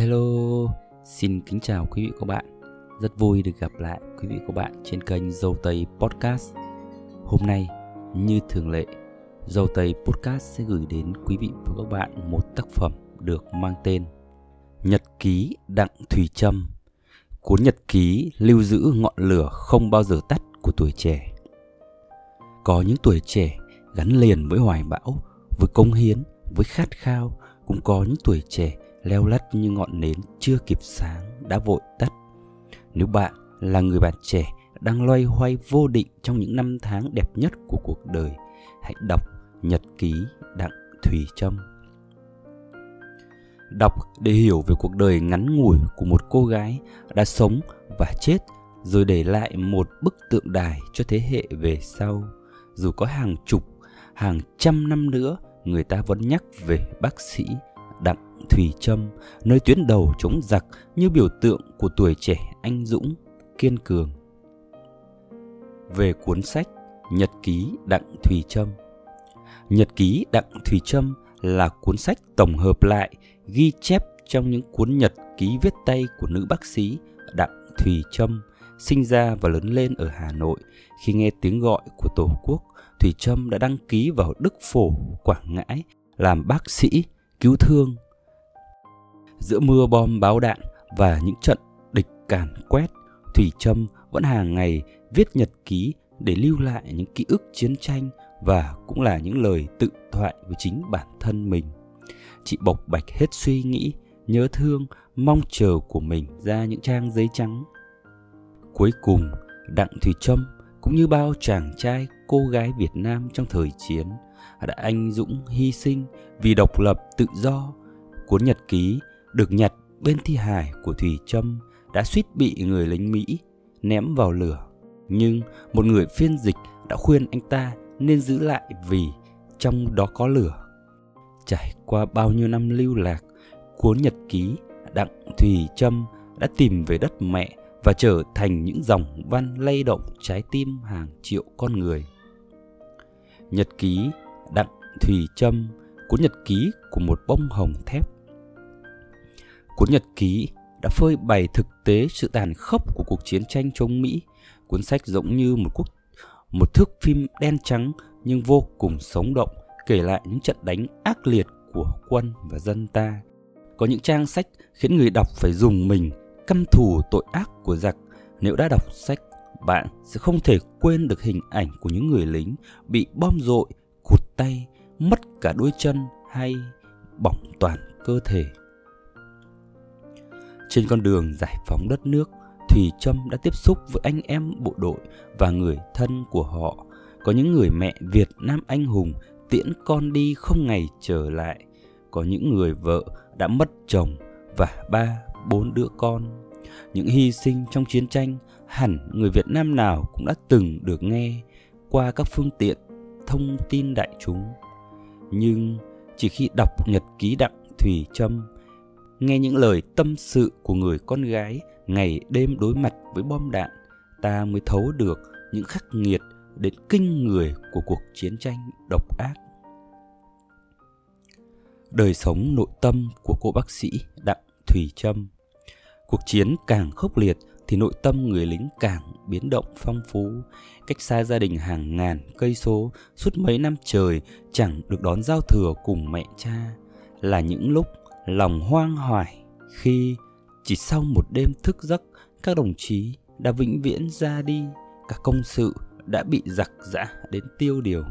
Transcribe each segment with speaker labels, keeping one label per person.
Speaker 1: Hello, xin kính chào quý vị và các bạn. Rất vui được gặp lại quý vị và các bạn trên kênh Dâu Tây Podcast. Hôm nay, như thường lệ, Dâu Tây Podcast sẽ gửi đến quý vị và các bạn một tác phẩm được mang tên Nhật ký Đặng Thùy Trâm. Cuốn nhật ký lưu giữ ngọn lửa không bao giờ tắt của tuổi trẻ. Có những tuổi trẻ gắn liền với hoài bão, với công hiến, với khát khao, cũng có những tuổi trẻ leo lắt như ngọn nến chưa kịp sáng đã vội tắt. Nếu bạn là người bạn trẻ đang loay hoay vô định trong những năm tháng đẹp nhất của cuộc đời, hãy đọc Nhật ký Đặng Thùy Trâm. Đọc để hiểu về cuộc đời ngắn ngủi của một cô gái đã sống và chết rồi để lại một bức tượng đài cho thế hệ về sau. Dù có hàng chục, hàng trăm năm nữa, người ta vẫn nhắc về bác sĩ thủy Trâm, nơi tuyến đầu chống giặc như biểu tượng của tuổi trẻ anh dũng, kiên cường. Về cuốn sách Nhật ký Đặng Thùy Trâm Nhật ký Đặng Thùy Trâm là cuốn sách tổng hợp lại ghi chép trong những cuốn nhật ký viết tay của nữ bác sĩ Đặng Thùy Trâm sinh ra và lớn lên ở Hà Nội. Khi nghe tiếng gọi của Tổ quốc, Thùy Trâm đã đăng ký vào Đức Phổ, Quảng Ngãi làm bác sĩ cứu thương giữa mưa bom báo đạn và những trận địch càn quét, thủy trâm vẫn hàng ngày viết nhật ký để lưu lại những ký ức chiến tranh và cũng là những lời tự thoại với chính bản thân mình. Chị bộc bạch hết suy nghĩ, nhớ thương, mong chờ của mình ra những trang giấy trắng. Cuối cùng, đặng thùy trâm cũng như bao chàng trai cô gái việt nam trong thời chiến, đã anh dũng hy sinh vì độc lập tự do cuốn nhật ký được nhặt bên thi hài của thủy trâm đã suýt bị người lính mỹ ném vào lửa. Nhưng một người phiên dịch đã khuyên anh ta nên giữ lại vì trong đó có lửa. Trải qua bao nhiêu năm lưu lạc, cuốn nhật ký đặng thùy trâm đã tìm về đất mẹ và trở thành những dòng văn lay động trái tim hàng triệu con người. Nhật ký đặng thùy trâm, cuốn nhật ký của một bông hồng thép cuốn nhật ký đã phơi bày thực tế sự tàn khốc của cuộc chiến tranh chống Mỹ. Cuốn sách giống như một cuộc một thước phim đen trắng nhưng vô cùng sống động, kể lại những trận đánh ác liệt của quân và dân ta. Có những trang sách khiến người đọc phải dùng mình căm thù tội ác của giặc. Nếu đã đọc sách, bạn sẽ không thể quên được hình ảnh của những người lính bị bom dội, cụt tay, mất cả đôi chân hay bỏng toàn cơ thể. Trên con đường giải phóng đất nước, Thùy Trâm đã tiếp xúc với anh em bộ đội và người thân của họ. Có những người mẹ Việt Nam anh hùng tiễn con đi không ngày trở lại. Có những người vợ đã mất chồng và ba, bốn đứa con. Những hy sinh trong chiến tranh hẳn người Việt Nam nào cũng đã từng được nghe qua các phương tiện thông tin đại chúng. Nhưng chỉ khi đọc nhật ký đặng Thùy Trâm nghe những lời tâm sự của người con gái ngày đêm đối mặt với bom đạn, ta mới thấu được những khắc nghiệt đến kinh người của cuộc chiến tranh độc ác. Đời sống nội tâm của cô bác sĩ đặng thùy trâm. Cuộc chiến càng khốc liệt thì nội tâm người lính càng biến động phong phú. Cách xa gia đình hàng ngàn cây số, suốt mấy năm trời chẳng được đón giao thừa cùng mẹ cha. Là những lúc lòng hoang hoài khi chỉ sau một đêm thức giấc, các đồng chí đã vĩnh viễn ra đi cả công sự đã bị giặc giã đến tiêu điều.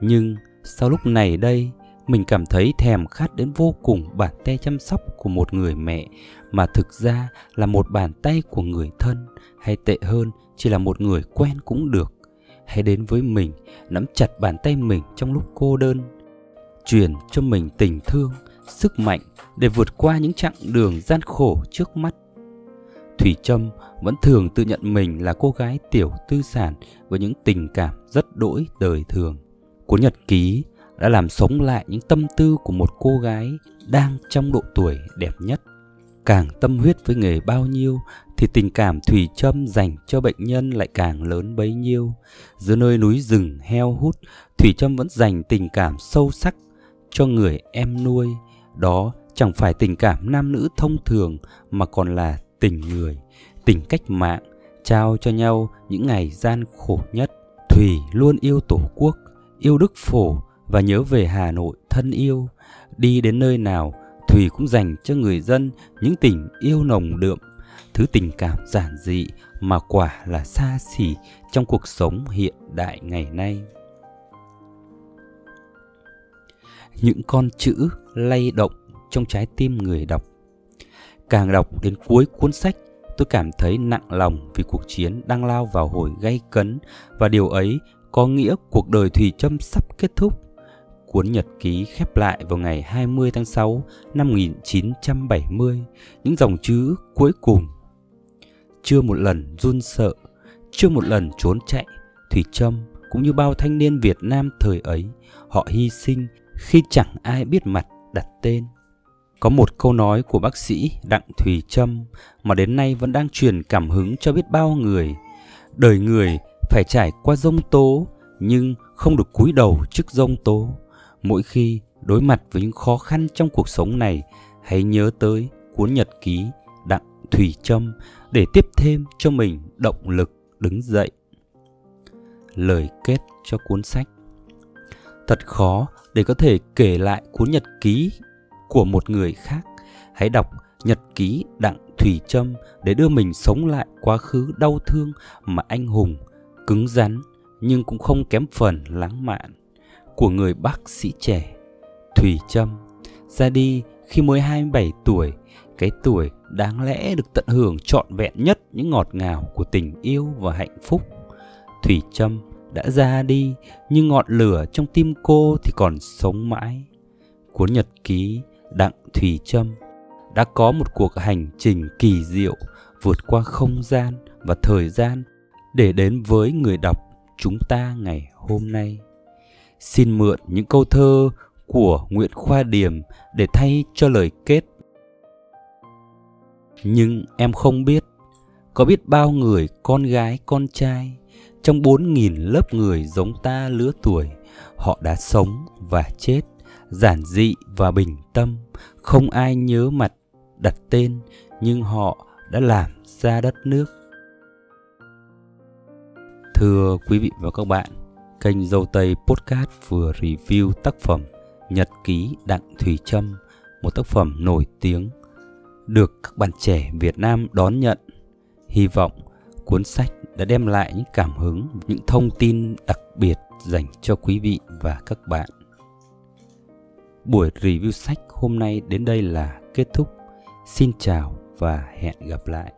Speaker 1: Nhưng sau lúc này đây, mình cảm thấy thèm khát đến vô cùng bàn tay chăm sóc của một người mẹ, mà thực ra là một bàn tay của người thân, hay tệ hơn, chỉ là một người quen cũng được. Hãy đến với mình, nắm chặt bàn tay mình trong lúc cô đơn, truyền cho mình tình thương sức mạnh để vượt qua những chặng đường gian khổ trước mắt. Thủy Trâm vẫn thường tự nhận mình là cô gái tiểu tư sản với những tình cảm rất đỗi đời thường. Cuốn nhật ký đã làm sống lại những tâm tư của một cô gái đang trong độ tuổi đẹp nhất. Càng tâm huyết với nghề bao nhiêu thì tình cảm Thủy Trâm dành cho bệnh nhân lại càng lớn bấy nhiêu. Giữa nơi núi rừng heo hút, Thủy Trâm vẫn dành tình cảm sâu sắc cho người em nuôi, đó chẳng phải tình cảm nam nữ thông thường mà còn là tình người, tình cách mạng, trao cho nhau những ngày gian khổ nhất. Thủy luôn yêu Tổ quốc, yêu Đức Phổ và nhớ về Hà Nội thân yêu. Đi đến nơi nào, Thủy cũng dành cho người dân những tình yêu nồng đượm, thứ tình cảm giản dị mà quả là xa xỉ trong cuộc sống hiện đại ngày nay. Những con chữ lay động trong trái tim người đọc. Càng đọc đến cuối cuốn sách, tôi cảm thấy nặng lòng vì cuộc chiến đang lao vào hồi gay cấn và điều ấy có nghĩa cuộc đời Thùy Trâm sắp kết thúc. Cuốn nhật ký khép lại vào ngày 20 tháng 6 năm 1970, những dòng chữ cuối cùng. Chưa một lần run sợ, chưa một lần trốn chạy, Thùy Trâm cũng như bao thanh niên Việt Nam thời ấy, họ hy sinh khi chẳng ai biết mặt đặt tên. Có một câu nói của bác sĩ Đặng Thùy Trâm mà đến nay vẫn đang truyền cảm hứng cho biết bao người. Đời người phải trải qua rông tố nhưng không được cúi đầu trước rông tố. Mỗi khi đối mặt với những khó khăn trong cuộc sống này, hãy nhớ tới cuốn nhật ký Đặng Thùy Trâm để tiếp thêm cho mình động lực đứng dậy. Lời kết cho cuốn sách Thật khó để có thể kể lại cuốn nhật ký của một người khác. Hãy đọc nhật ký Đặng Thủy Trâm để đưa mình sống lại quá khứ đau thương mà anh hùng, cứng rắn nhưng cũng không kém phần lãng mạn của người bác sĩ trẻ Thủy Trâm ra đi khi mới 27 tuổi, cái tuổi đáng lẽ được tận hưởng trọn vẹn nhất những ngọt ngào của tình yêu và hạnh phúc. Thủy Trâm đã ra đi nhưng ngọn lửa trong tim cô thì còn sống mãi. Cuốn nhật ký Đặng Thùy Trâm đã có một cuộc hành trình kỳ diệu vượt qua không gian và thời gian để đến với người đọc chúng ta ngày hôm nay. Xin mượn những câu thơ của Nguyễn Khoa Điềm để thay cho lời kết. Nhưng em không biết, có biết bao người con gái con trai trong bốn nghìn lớp người giống ta lứa tuổi, họ đã sống và chết, giản dị và bình tâm, không ai nhớ mặt, đặt tên, nhưng họ đã làm ra đất nước. Thưa quý vị và các bạn, kênh Dâu Tây Podcast vừa review tác phẩm Nhật ký Đặng Thùy Trâm, một tác phẩm nổi tiếng, được các bạn trẻ Việt Nam đón nhận. Hy vọng cuốn sách đã đem lại những cảm hứng, những thông tin đặc biệt dành cho quý vị và các bạn. Buổi review sách hôm nay đến đây là kết thúc. Xin chào và hẹn gặp lại.